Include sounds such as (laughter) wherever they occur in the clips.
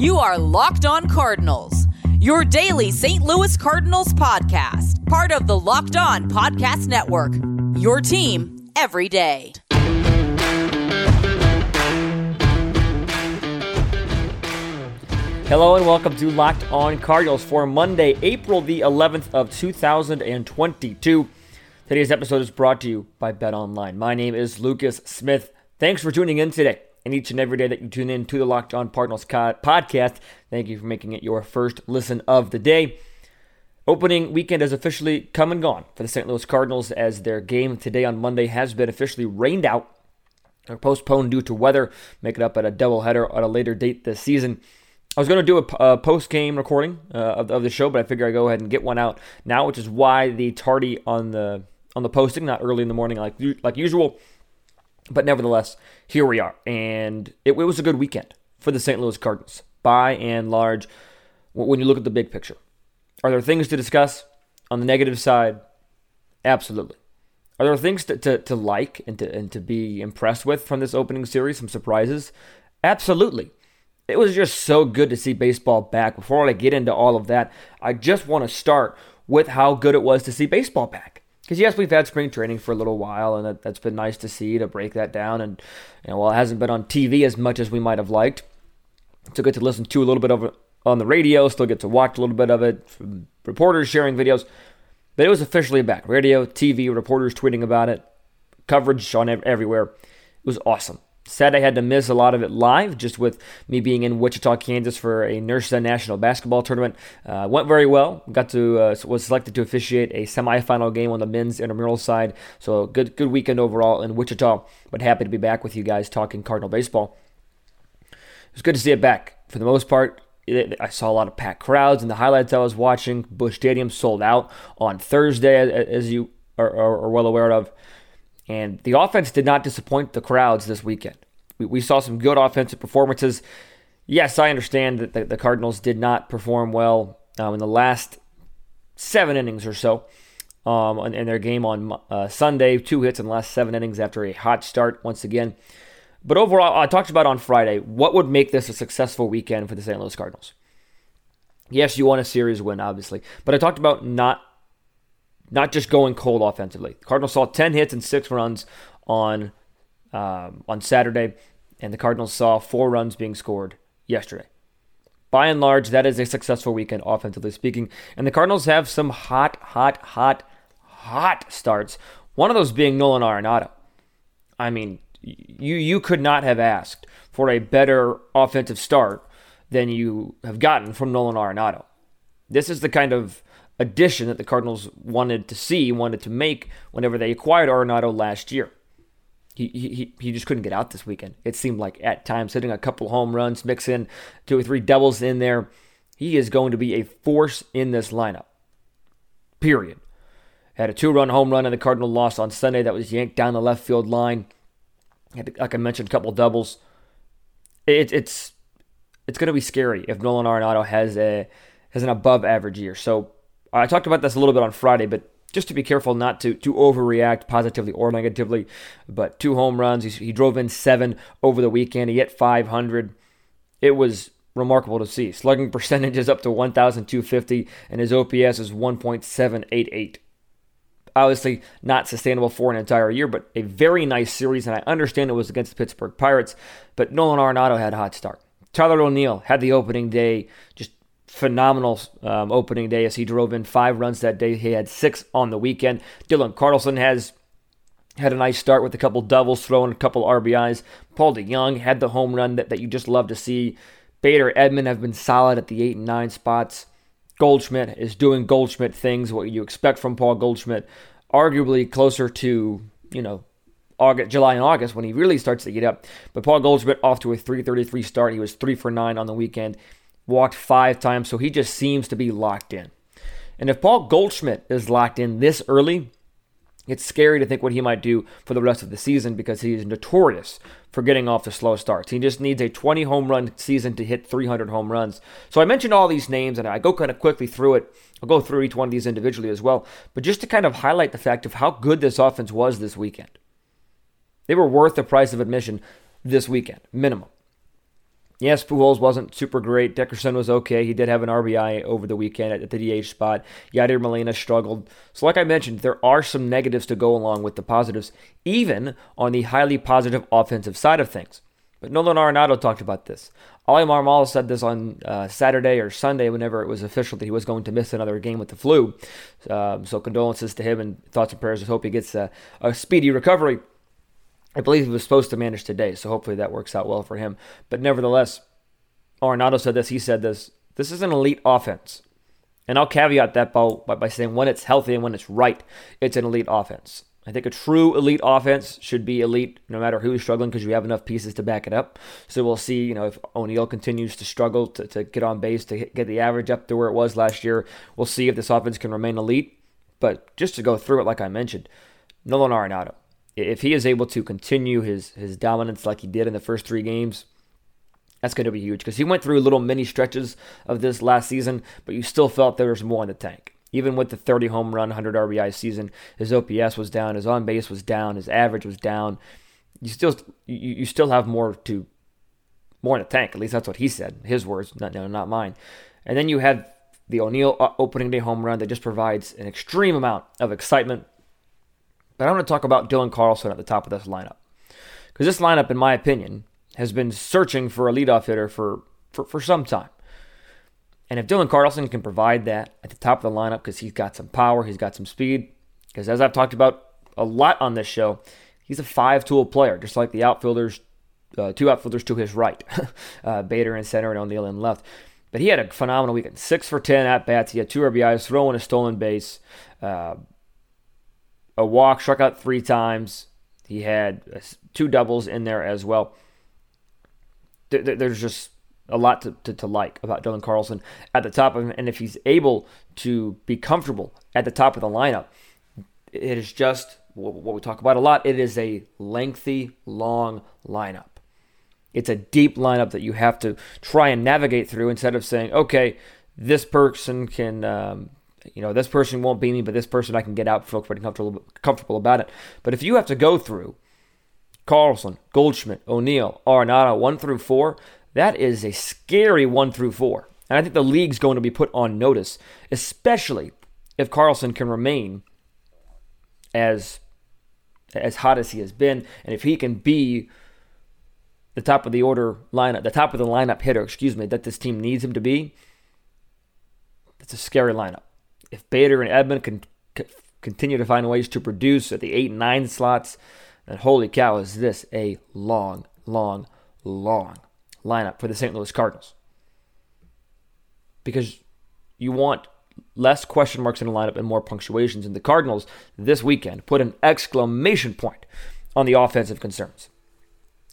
You are Locked On Cardinals, your daily St. Louis Cardinals podcast, part of the Locked On Podcast Network. Your team every day. Hello and welcome to Locked On Cardinals for Monday, April the 11th of 2022. Today's episode is brought to you by Bet Online. My name is Lucas Smith. Thanks for tuning in today. And each and every day that you tune in to the Locked On Cardinals podcast, thank you for making it your first listen of the day. Opening weekend has officially come and gone for the St. Louis Cardinals as their game today on Monday has been officially rained out or postponed due to weather, make it up at a doubleheader at a later date this season. I was going to do a, a post game recording uh, of, of, the show, but I figure I go ahead and get one out now, which is why the tardy on the on the posting, not early in the morning like like usual. But nevertheless, here we are, and it, it was a good weekend for the St. Louis Cardinals by and large. When you look at the big picture, are there things to discuss on the negative side? Absolutely. Are there things to, to, to like and to, and to be impressed with from this opening series? Some surprises? Absolutely. It was just so good to see baseball back. Before I get into all of that, I just want to start with how good it was to see baseball back. Because yes, we've had spring training for a little while, and that, has been nice to see to break that down. And you know, while it hasn't been on TV as much as we might have liked, still get to listen to a little bit of it on the radio. Still get to watch a little bit of it reporters sharing videos. But it was officially back. Radio, TV, reporters tweeting about it, coverage on everywhere. It was awesome. Sad I had to miss a lot of it live, just with me being in Wichita, Kansas for a NIRSA National Basketball Tournament. Uh, went very well. Got to uh, was selected to officiate a semifinal game on the men's intramural side. So good good weekend overall in Wichita. But happy to be back with you guys talking Cardinal baseball. It was good to see it back for the most part. I saw a lot of packed crowds in the highlights I was watching. Busch Stadium sold out on Thursday, as you are, are well aware of. And the offense did not disappoint the crowds this weekend. We, we saw some good offensive performances. Yes, I understand that the, the Cardinals did not perform well um, in the last seven innings or so um, in, in, their game on uh, Sunday. Two hits in the last seven innings after a hot start once again. But overall, I talked about on Friday what would make this a successful weekend for the St. Louis Cardinals. Yes, you want a series win, obviously, but I talked about not not just going cold offensively. The Cardinals saw 10 hits and six runs on um, on Saturday, and the Cardinals saw four runs being scored yesterday. By and large, that is a successful weekend offensively speaking, and the Cardinals have some hot, hot, hot, hot starts. One of those being Nolan Arenado. I mean, you you could not have asked for a better offensive start than you have gotten from Nolan Arenado. This is the kind of addition that the Cardinals wanted to see, wanted to make whenever they acquired Arenado last year. He, he, he just couldn't get out this weekend. It seemed like at times hitting a couple home runs, mix in two or three doubles in there. He is going to be a force in this lineup. Period. Had a two run home run in the Cardinal loss on Sunday that was yanked down the left field line. Had, like I mentioned, a couple doubles. It, it's it's going to be scary if Nolan Arenado has a has an above average year. So I talked about this a little bit on Friday, but just to be careful not to to overreact positively or negatively. But two home runs. He, he drove in seven over the weekend. He hit 500. It was remarkable to see. Slugging (laughs) percentage is up to 1,250, and his OPS is 1.788. Obviously, not sustainable for an entire year, but a very nice series. And I understand it was against the Pittsburgh Pirates, but Nolan Arenado had a hot start. Tyler O'Neill had the opening day, just phenomenal um, opening day as he drove in five runs that day. He had six on the weekend. Dylan Carlson has had a nice start with a couple doubles, throwing a couple RBIs. Paul DeJong had the home run that, that you just love to see. Bader, Edman have been solid at the eight and nine spots. Goldschmidt is doing Goldschmidt things, what you expect from Paul Goldschmidt. Arguably closer to, you know, August, July and August when he really starts to get up. But Paul Goldschmidt off to a 333 start. He was 3 for 9 on the weekend walked five times, so he just seems to be locked in. And if Paul Goldschmidt is locked in this early, it's scary to think what he might do for the rest of the season because he is notorious for getting off the slow starts. He just needs a 20 home run season to hit 300 home runs. So I mentioned all these names and I go kind of quickly through it. I'll go through each one of these individually as well. But just to kind of highlight the fact of how good this offense was this weekend. They were worth the price of admission this weekend, minimum. Yes, Pujols wasn't super great. Dickerson was okay. He did have an RBI over the weekend at the DH spot. Yadier Molina struggled. So, like I mentioned, there are some negatives to go along with the positives, even on the highly positive offensive side of things. But Nolan Arenado talked about this. Oli Marmol said this on uh, Saturday or Sunday, whenever it was official that he was going to miss another game with the flu. Um, so condolences to him and thoughts and prayers. I hope he gets a, a speedy recovery. I believe he was supposed to manage today, so hopefully that works out well for him. But nevertheless, Arenado said this. He said this. This is an elite offense. And I'll caveat that by, by saying when it's healthy and when it's right, it's an elite offense. I think a true elite offense should be elite no matter who's struggling because you have enough pieces to back it up. So we'll see, you know, if O'Neill continues to struggle to, to get on base, to get the average up to where it was last year. We'll see if this offense can remain elite. But just to go through it, like I mentioned, Nolan Arenado, if he is able to continue his his dominance like he did in the first three games, that's going to be huge because he went through little mini stretches of this last season, but you still felt there was more in the tank. Even with the 30 home run, 100 RBI season, his OPS was down, his on base was down, his average was down. You still you, you still have more to more in the tank. At least that's what he said, his words, not no, not mine. And then you had the O'Neill uh, opening day home run that just provides an extreme amount of excitement but I want to talk about Dylan Carlson at the top of this lineup. Because this lineup, in my opinion, has been searching for a leadoff hitter for, for, for some time. And if Dylan Carlson can provide that at the top of the lineup because he's got some power, he's got some speed, because as I've talked about a lot on this show, he's a five tool player, just like the outfielders, uh, two outfielders to his right, (laughs) uh, Bader in center and O'Neill in left. But he had a phenomenal weekend. Six for 10 at bats. He had two RBIs, throwing a stolen base. Uh, a walk, struck out three times. He had uh, two doubles in there as well. There's just a lot to, to, to, like about Dylan Carlson at the top of him. And if he's able to be comfortable at the top of the lineup, it is just what we talk about a lot. It is a lengthy, long lineup. It's a deep lineup that you have to try and navigate through instead of saying, okay, this person can um, you know, this person won't beat me, but this person I can get out, feel pretty comfortable comfortable about it. But if you have to go through Carlson, Goldschmidt, O'Neill, Arenado, one through four, that is a scary one through four. And I think the league's going to be put on notice, especially if Carlson can remain as as hot as he has been, and if he can be the top of the order lineup, the top of the lineup hitter, excuse me, that this team needs him to be. That's a scary lineup if Bader and Edman can continue to find ways to produce at the eight and nine slots, then holy cow, is this a long, long, long lineup for the St. Louis Cardinals? Because you want less question marks in the lineup and more punctuations. And the Cardinals this weekend put an exclamation point on the offensive concerns,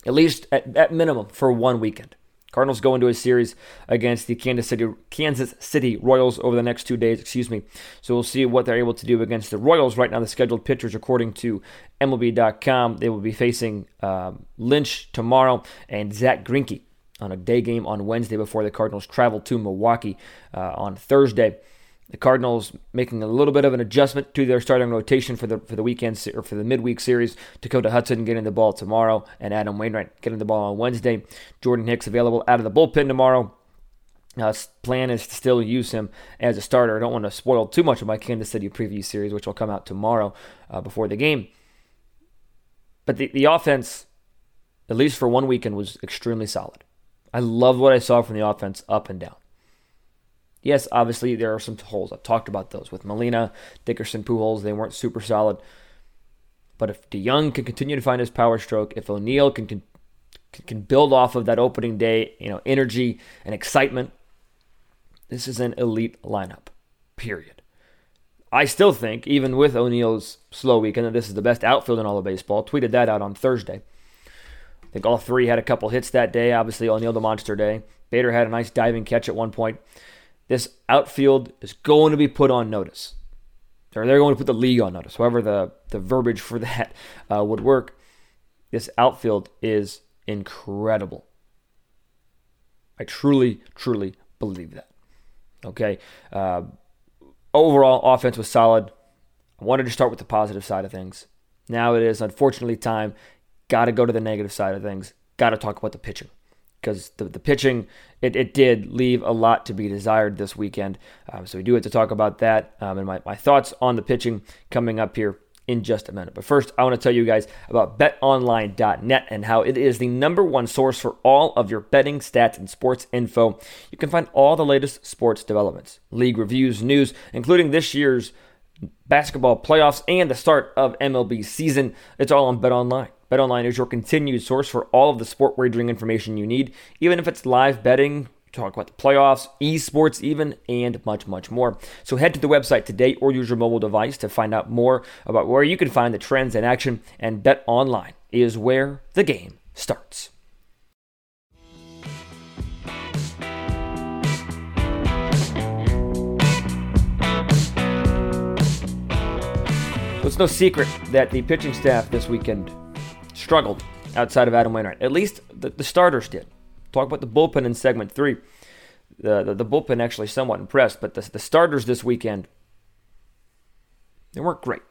at least at, at minimum for one weekend. Cardinals go into a series against the Kansas City Kansas City Royals over the next two days. Excuse me. So we'll see what they're able to do against the Royals. Right now, the scheduled pitchers, according to MLB.com, they will be facing um, Lynch tomorrow and Zach Greinke on a day game on Wednesday before the Cardinals travel to Milwaukee uh, on Thursday. The Cardinals making a little bit of an adjustment to their starting rotation for the for the weekend or for the midweek series. Dakota Hudson getting the ball tomorrow, and Adam Wainwright getting the ball on Wednesday. Jordan Hicks available out of the bullpen tomorrow. Uh, plan is to still use him as a starter. I don't want to spoil too much of my Kansas City preview series, which will come out tomorrow uh, before the game. But the, the offense, at least for one weekend, was extremely solid. I loved what I saw from the offense up and down. Yes, obviously there are some holes. I've talked about those with Molina, Dickerson, Pujols. They weren't super solid. But if DeJong can continue to find his power stroke, if O'Neill can, can can build off of that opening day, you know, energy and excitement, this is an elite lineup. Period. I still think, even with O'Neill's slow weekend, that this is the best outfield in all of baseball. Tweeted that out on Thursday. I think all three had a couple hits that day. Obviously, O'Neill the monster day. Bader had a nice diving catch at one point this outfield is going to be put on notice. Or they're going to put the league on notice, however the, the verbiage for (laughs) that uh, would work. This outfield is incredible. I truly, truly believe that. Okay. Uh, overall, offense was solid. I wanted to start with the positive side of things. Now it is, unfortunately, time. Got to go to the negative side of things. Got to talk about the pitching. Because the, the pitching, it, it did leave a lot to be desired this weekend. Um, so we do have to talk about that um, and my, my thoughts on the pitching coming up here in just a minute. But first, I want to tell you guys about betonline.net and how it is the number one source for all of your betting stats and sports info. You can find all the latest sports developments, league reviews, news, including this year's basketball playoffs and the start of MLB season. It's all on BetOnline. BetOnline is your continued source for all of the sport wagering information you need, even if it's live betting, talk about the playoffs, esports, even, and much, much more. So head to the website today or use your mobile device to find out more about where you can find the trends in action. And Bet Online is where the game starts. It's no secret that the pitching staff this weekend struggled outside of Adam Wainwright. At least the, the starters did. Talk about the bullpen in segment three. The, the, the bullpen actually somewhat impressed, but the, the starters this weekend, they weren't great.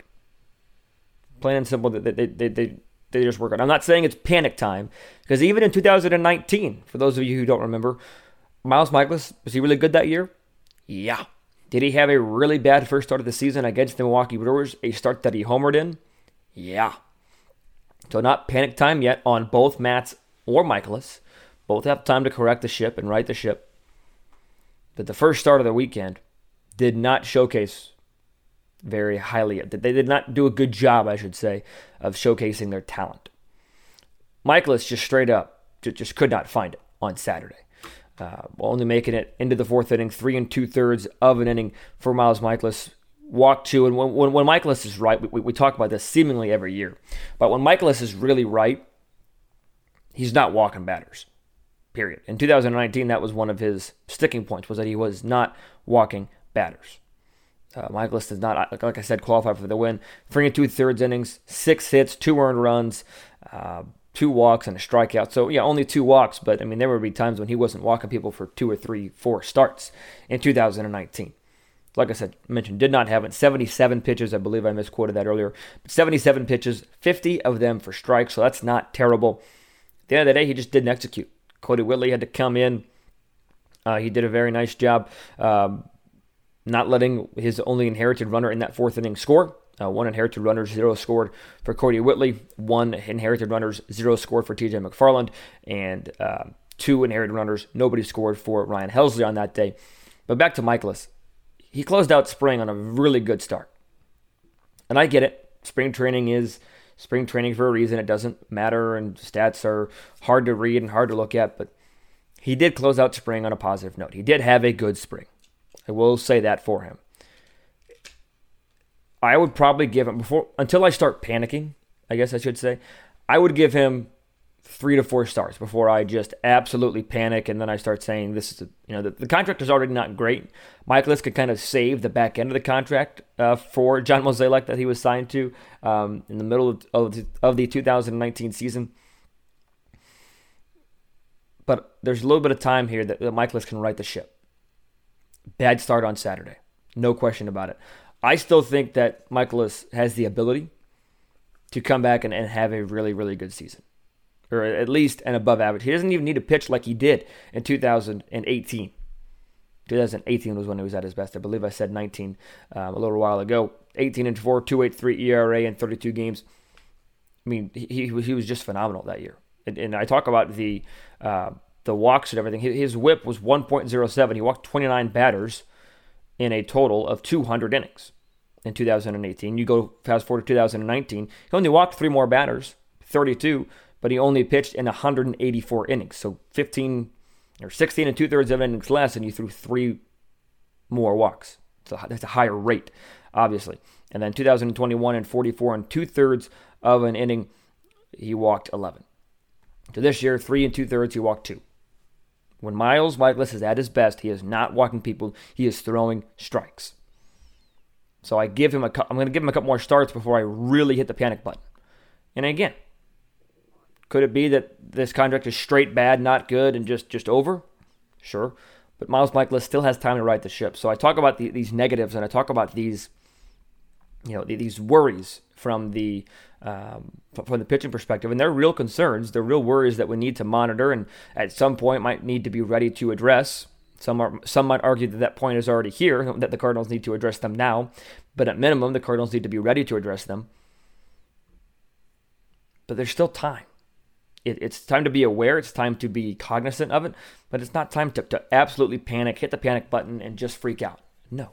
Plain and simple, they, they, they, they, they just work out. I'm not saying it's panic time, because even in 2019, for those of you who don't remember, Miles Mikolas, was he really good that year? Yeah. Did he have a really bad first start of the season against the Milwaukee Brewers, a start that he homered in? Yeah. So not panic time yet on both Matz or Mikolas. Both have time to correct the ship and right the ship. But the first start of the weekend did not showcase very highly. They did not do a good job, I should say, of showcasing their talent. Mikolas just straight up just could not find it on Saturday. Uh, only making it into the fourth inning, three and two thirds of an inning for Miles Mikolas. Walk two, and when, when, when Mikolas is right, we, we talk about this seemingly every year, but when Mikolas is really right, he's not walking batters. Period. In 2019, that was one of his sticking points was that he was not walking batters. Uh, Mikolas does not, like I said, qualify for the win. Three and two thirds innings, six hits, two earned runs, uh, two walks, and a strikeout. So, yeah, only two walks, but I mean, there would be times when he wasn't walking people for two or three, four starts in 2019. Like I said, mentioned, did not have it. 77 pitches, I believe I misquoted that earlier. But 77 pitches, 50 of them for strikes, so that's not terrible. At the end of the day, he just didn't execute. Kodi Whitley had to come in. Uh, he did a very nice job um, not letting his only inherited runner in that fourth inning score. Uh, one inherited runner, zero scored for Kodi Whitley. One inherited runners, zero scored for TJ McFarland. And uh, two inherited runners, nobody scored for Ryan Helsley on that day. But back to Mikolas. He closed out spring on a really good start. And I get it. Spring training is spring training for a reason. It doesn't matter, and stats are hard to read and hard to look at, but he did close out spring on a positive note. He did have a good spring. I will say that for him. I would probably give him before until I start panicking, I guess I should say. I would give him three to four stars before I just absolutely panic and then I start saying this is, a, you know, the, the, contract is already not great. Mikolas could kind of save the back end of the contract uh, for John Mozeliak that he was signed to um, in the middle of, the, of the 2019 season. But there's a little bit of time here that, that Mikolas can right the ship. Bad start on Saturday. No question about it. I still think that Mikolas has the ability to come back and, and have a really, really good season or at least an above average. He doesn't even need to pitch like he did in 2018. 2018 was when he was at his best. I believe I said 19 um, a little while ago. 18 and 4, 2.83 ERA in 32 games. I mean, he, he was just phenomenal that year. And, and I talk about the uh, the walks and everything. His WHIP was 1.07. He walked 29 batters in a total of 200 innings in 2018. You go fast forward to 2019. He only walked three more batters, 32 but he only pitched in 184 innings. So 15 or 16 and two thirds of an innings less, and you threw three more walks. So that's a higher rate, obviously. And then 2021 and 44 and two thirds of an inning, he walked 11. To this year, three and two thirds, he walked two. When Miles Mikolas is at his best, he is not walking people; he is throwing strikes. So I give him a. I'm going to give him a couple more starts before I really hit the panic button. And again, could it be that this contract is straight bad, not good, and just just over? Sure. But Miles Mikolas still has time to right the ship. So I talk about the, these negatives and I talk about these, you know, these worries from the um, from the pitching perspective, and they're real concerns. They're real worries that we need to monitor, and at some point might need to be ready to address. Some are, some might argue that that point is already here, that the Cardinals need to address them now, but at minimum, the Cardinals need to be ready to address them. But there's still time. It, it's time to be aware. It's time to be cognizant of it, but it's not time to, to absolutely panic, hit the panic button, and just freak out. No.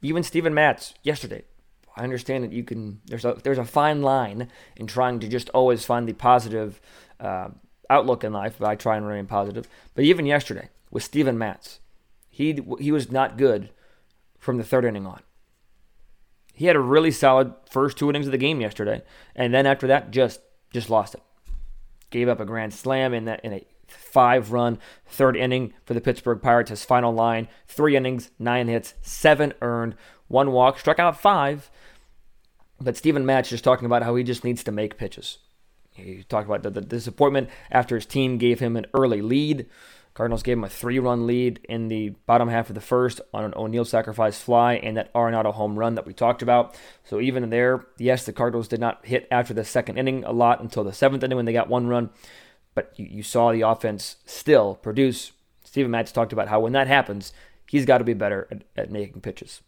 Even Steven Matz yesterday I understand that you can. There's a there's a fine line in trying to just always find the positive uh, outlook in life by trying to remain positive. But even yesterday with Steven Matz, he he was not good from the third inning on. He had a really solid first two innings of the game yesterday, and then after that, just just lost it. Gave up a grand slam in that in a five run third inning for the Pittsburgh Pirates. His final line: three innings, nine hits, seven earned, one walk, struck out five, but Steven Matz is talking about how he just needs to make pitches. He talked about the, the disappointment after his team gave him an early lead. Cardinals gave him a three-run lead in the bottom half of the first on an O'Neill sacrifice fly and that Arenado home run that we talked about. So even there, yes, the Cardinals did not hit after the second inning a lot until the seventh inning when they got one run, but you, you saw the offense still produce. Steven Matz talked about how when that happens, he's got to be better at, at making pitches.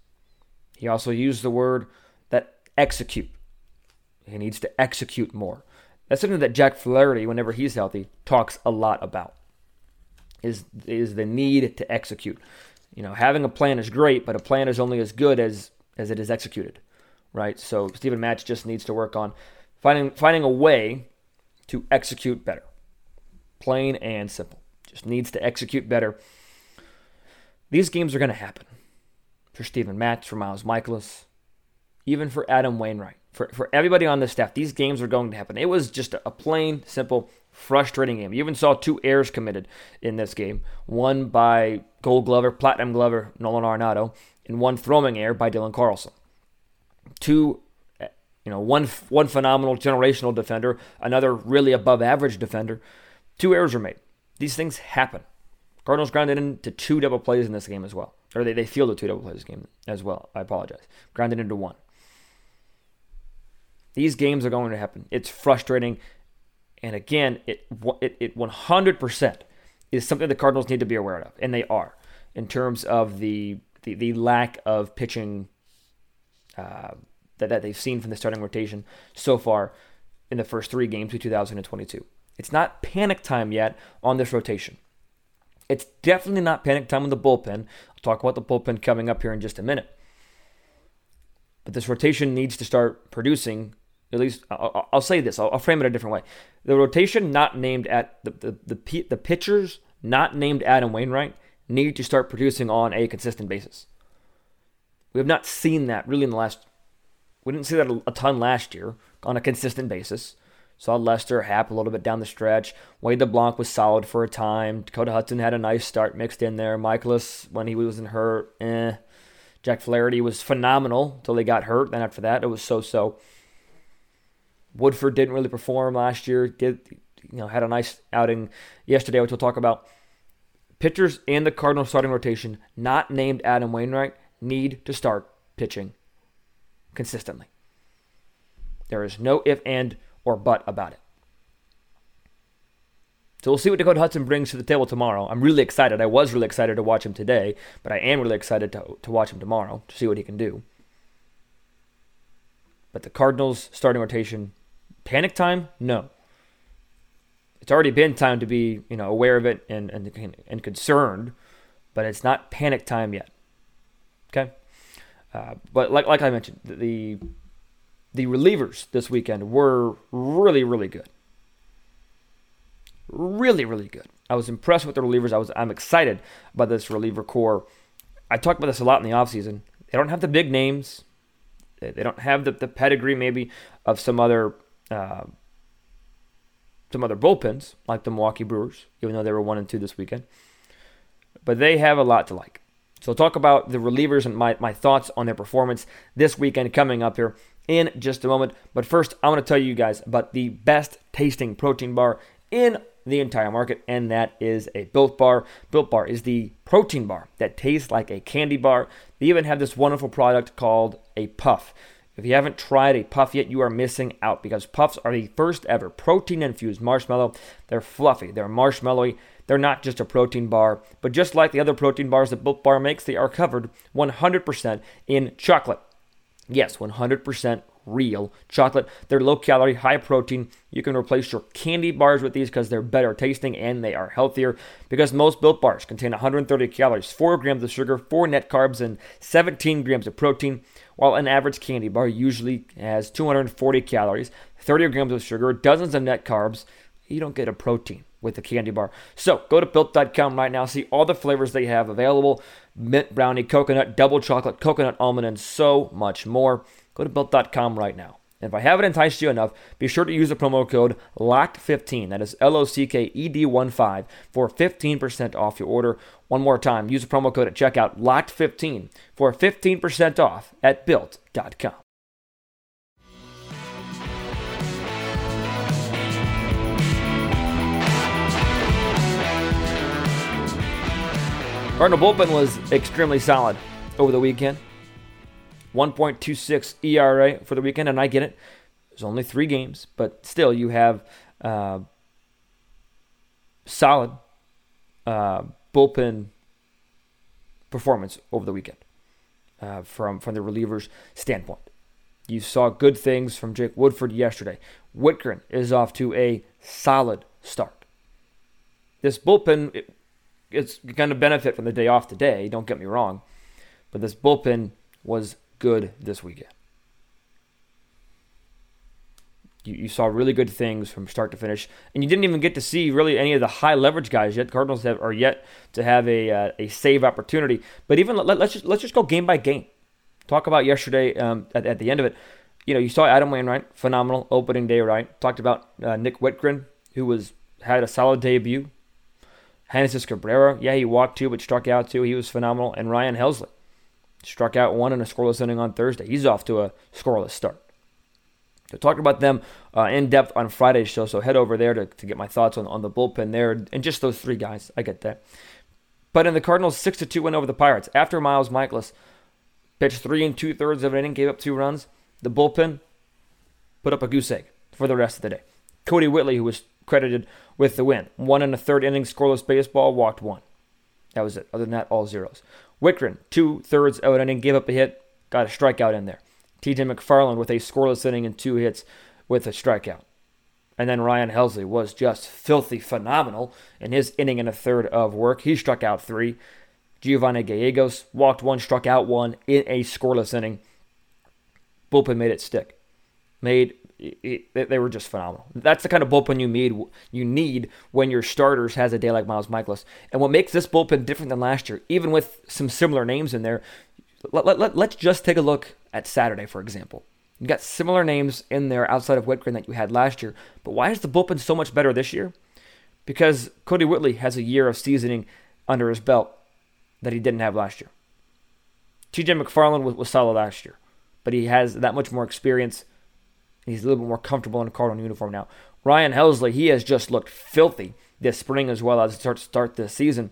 He also used the word that execute. He needs to execute more. That's something that Jack Flaherty, whenever he's healthy, talks a lot about. Is is the need to execute. You know, having a plan is great, but a plan is only as good as as it is executed, right? So Steven Matz just needs to work on finding finding a way to execute better. Plain and simple. Just needs to execute better. These games are going to happen for Steven Matz, for Miles Mikolas, even for Adam Wainwright, for, for everybody on the staff, these games are going to happen. It was just a, plain, simple, frustrating game. You even saw two errors committed in this game one by Gold Glover, Platinum Glover, Nolan Arenado, and one throwing error by Dylan Carlson. Two eh, you know, one one phenomenal generational defender, another really above average defender. Two errors were made. These things happen. Cardinals grounded into two double plays in this game as well. Or they, they fielded two double plays this game as well. I apologize. Grounded into one. These games are going to happen. It's frustrating. And again, it, it, it 100% is something the Cardinals need to be aware of, and they are, in terms of the, the, the lack of pitching uh, that, that they've seen from the starting rotation so far in the first three games of 2022. It's not panic time yet on this rotation. It's definitely not panic time on the bullpen. I'll talk about the bullpen coming up here in just a minute. But this rotation needs to start producing at least I'll, I'll say this. I'll, I'll, frame it a different way. The rotation not named at the the the, the pitchers not named Adam Wainwright need to start producing on a consistent basis. We have not seen that really in the last. We didn't see that a, a ton last year on a consistent basis. Saw Lester Happ a little bit down the stretch. Wade LeBlanc was solid for a time. Dakota Hudson had a nice start mixed in there. Mikolas, when he wasn't hurt, eh. Jack Flaherty was phenomenal until he got hurt. Then after that, it was so-so. Woodford didn't really perform last year. Did you know had a nice outing yesterday, which we'll talk about. Pitchers in the Cardinal starting rotation, not named Adam Wainwright, need to start pitching consistently. There is no if, and, or but about it. So we'll see what Dakota Hudson brings to the table tomorrow. I'm really excited. I was really excited to watch him today, but I am really excited to, to watch him tomorrow to see what he can do. But the Cardinals starting rotation Panic time? No. It's already been time to be, you know, aware of it and and and concerned, but it's not panic time yet. Okay. Uh, but like like I mentioned, the the relievers this weekend were really really good. Really really good. I was impressed with the relievers. I was I'm excited about this reliever core. I talked about this a lot in the offseason. They don't have the big names. They don't have the, the pedigree maybe of some other uh, some other bullpens, like the Milwaukee Brewers, even though they were one and two this weekend. But they have a lot to like. So I'll talk about the relievers and my, my thoughts on their performance this weekend coming up here in just a moment. But first, I want to tell you guys about the best tasting protein bar in the entire market, and that is a Built Bar. Built Bar is the protein bar that tastes like a candy bar. They even have this wonderful product called a Puff. If you haven't tried a puff yet, you are missing out because puffs are the first ever protein infused marshmallow. They're fluffy, they're marshmallowy, they're not just a protein bar, but just like the other protein bars that Built Bar makes, they are covered 100% in chocolate. Yes, 100% real chocolate. They're low calorie, high protein. You can replace your candy bars with these because they're better tasting and they are healthier. Because most built bars contain 130 calories, 4 grams of sugar, 4 net carbs, and 17 grams of protein, while an average candy bar usually has 240 calories, 30 grams of sugar, dozens of net carbs. You don't get a protein with a candy bar. So go to built.com right now, see all the flavors they have available mint brownie, coconut, double chocolate, coconut almond, and so much more. Go to built.com right now. And if I haven't enticed you enough, be sure to use the promo code LOCKED15. That is L O C K E D 1 5 for 15% off your order. One more time, use the promo code at checkout LOCKED15 for 15% off at built.com. Cardinal bullpen was extremely solid over the weekend. 1.26 ERA for the weekend, and I get it. There's only three games, but still, you have uh, solid uh, bullpen performance over the weekend uh, from from the relievers' standpoint. You saw good things from Jake Woodford yesterday. Wittgren is off to a solid start. This bullpen, it, it's going to benefit from the day off today. Don't get me wrong, but this bullpen was good this weekend. You, you saw really good things from start to finish, and you didn't even get to see really any of the high leverage guys yet. Cardinals have, are yet to have a uh, a save opportunity. But even let, us just let's just go game by game. Talk about yesterday um, at, at the end of it. You know, you saw Adam Wainwright, phenomenal opening day. Right, talked about uh, Nick Wittgren, who was had a solid debut. Genesis Cabrera, yeah, he walked two but struck out two. He was phenomenal. And Ryan Helsley, Struck out one in a scoreless inning on Thursday. He's off to a scoreless start. So talked about them uh, in depth on Friday's show, so head over there to, to get my thoughts on, on the bullpen there and just those three guys. I get that. But in the Cardinals' 6 2 win over the Pirates, after Miles Mikolas pitched three and two thirds of an inning, gave up two runs, the bullpen put up a goose egg for the rest of the day. Kodi Whitley, who was credited with the win, one and a third inning scoreless baseball, walked one. That was it. Other than that, all zeros. Wittgren, two thirds of an inning, gave up a hit, got a strikeout in there. TJ McFarland with a scoreless inning and two hits with a strikeout. And then Ryan Helsley was just filthy phenomenal in his inning and a third of work. He struck out three. Giovanni Gallegos walked one, struck out one in a scoreless inning. Bullpen made it stick. Made it, it, they were just phenomenal. That's the kind of bullpen you need. You need when your starters has a day like Miles Mikolas. And what makes this bullpen different than last year, even with some similar names in there, let, let, let, let's just take a look at Saturday, for example. You got similar names in there outside of Wittgren that you had last year. But why is the bullpen so much better this year? Because Kodi Whitley has a year of seasoning under his belt that he didn't have last year. TJ McFarland was, was solid last year, but he has that much more experience He's a little bit more comfortable in a Cardinal uniform now. Ryan Helsley, he has just looked filthy this spring as well as start start this season.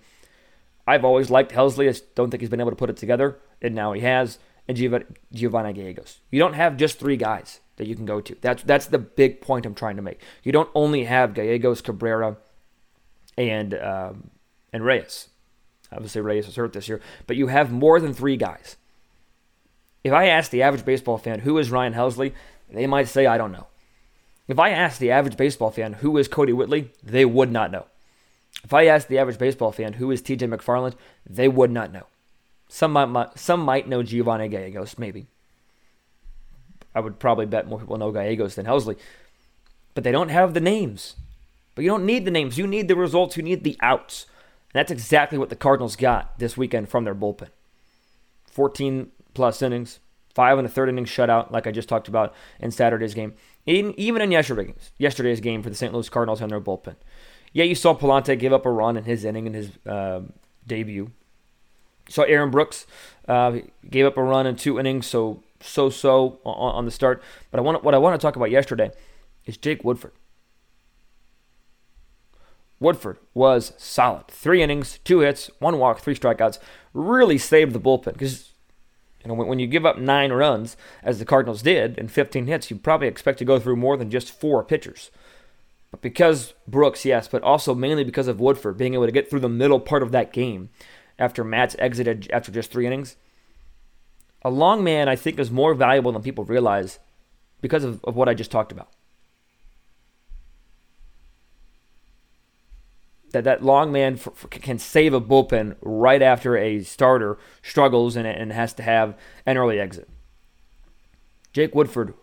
I've always liked Helsley. I don't think he's been able to put it together, and now he has. And Giovanni Gallegos. You don't have just three guys that you can go to. That's that's the big point I'm trying to make. You don't only have Gallegos, Cabrera, and um, and Reyes. Obviously, Reyes was hurt this year, but you have more than three guys. If I ask the average baseball fan who is Ryan Helsley, they might say, I don't know. If I ask the average baseball fan who is Kodi Whitley, they would not know. If I ask the average baseball fan who is TJ McFarland, they would not know. Some might, some might know Giovanni Gallegos, maybe. I would probably bet more people know Gallegos than Helsley. But they don't have the names. But you don't need the names. You need the results. You need the outs. And that's exactly what the Cardinals got this weekend from their bullpen. 14 plus innings, five and a third inning shutout, like I just talked about in Saturday's game. In, even in yesterday's, yesterday's game for the St. Louis Cardinals and their bullpen. Yeah, you saw Pallante give up a run in his inning in his uh, debut. Saw Aaron Brooks uh, gave up a run in two innings, so so so on, on the start. But I want what I want to talk about yesterday is Jake Woodford. Woodford was solid. Three innings, two hits, one walk, three strikeouts. Really saved the bullpen because You know, when, when you give up nine runs, as the Cardinals did, and 15 hits, you probably expect to go through more than just four pitchers. But because Brooks, yes, but also mainly because of Woodford being able to get through the middle part of that game after Matz exited after just three innings, a long man I think is more valuable than people realize because of, of what I just talked about. That that long man for, for, can save a bullpen right after a starter struggles and, and has to have an early exit. Jake Woodford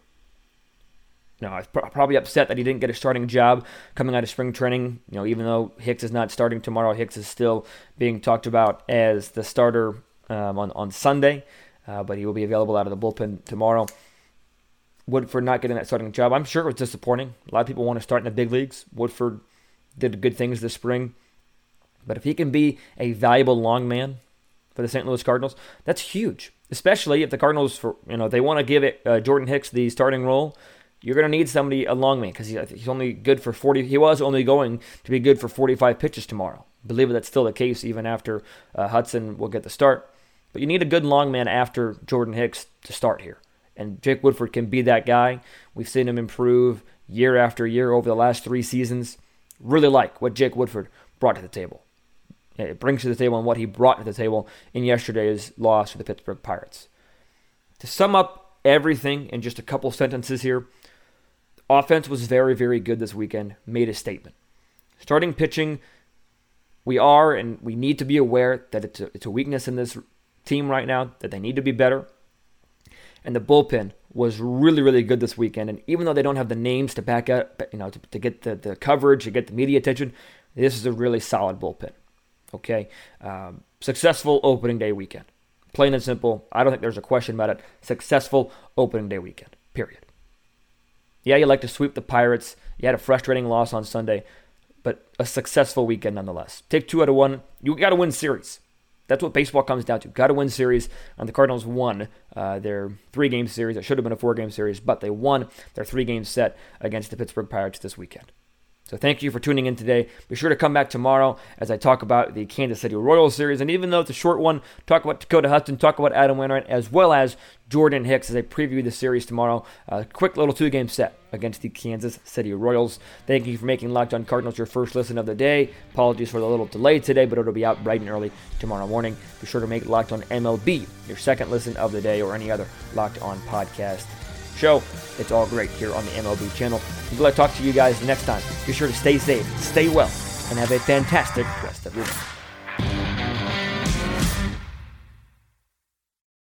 you know, I was probably upset that he didn't get a starting job coming out of spring training. You know, even though Hicks is not starting tomorrow, Hicks is still being talked about as the starter um, on on Sunday, uh, but he will be available out of the bullpen tomorrow. Woodford not getting that starting job, I'm sure it was disappointing. A lot of people want to start in the big leagues. Woodford did good things this spring, but if he can be a valuable long man for the St. Louis Cardinals, that's huge. Especially if the Cardinals, for you know, they want to give it uh, Jordan Hicks the starting role you're going to need somebody along me because he's only good for 40. He was only going to be good for 45 pitches tomorrow. I believe that's still the case even after uh, Hudson will get the start. But you need a good long man after Jordan Hicks to start here. And Jake Woodford can be that guy. We've seen him improve year after year over the last three seasons. Really like what Jake Woodford brought to the table. It brings to the table and what he brought to the table in yesterday's loss to the Pittsburgh Pirates. To sum up everything in just a couple sentences here, Offense was very, very good this weekend, made a statement. Starting pitching, we are and we need to be aware that it's a, it's a weakness in this team right now, that they need to be better. And the bullpen was really, really good this weekend. And even though they don't have the names to back up, you know, to, to get the, the coverage, to get the media attention, this is a really solid bullpen. Okay. Um, successful opening day weekend. Plain and simple. I don't think there's a question about it. Successful opening day weekend. Period. Yeah, you like to sweep the Pirates. You had a frustrating loss on Sunday, but a successful weekend nonetheless. Take two out of one. You got to win series. That's what baseball comes down to. Got to win series. And the Cardinals won uh, their three game series. It should have been a four game series, but they won their three game set against the Pittsburgh Pirates this weekend. So thank you for tuning in today. Be sure to come back tomorrow as I talk about the Kansas City Royals series. And even though it's a short one, talk about Dakota Hudson, talk about Adam Wainwright, as well as Jordan Hicks as I preview the series tomorrow. A quick little two game set against the Kansas City Royals. Thank you for making Locked On Cardinals your first listen of the day. Apologies for the little delay today, but it'll be out bright and early tomorrow morning. Be sure to make Locked On MLB your second listen of the day or any other Locked On podcast show. It's all great here on the MLB channel. Until I talk to you guys next time, be sure to stay safe, stay well, and have a fantastic rest of your day.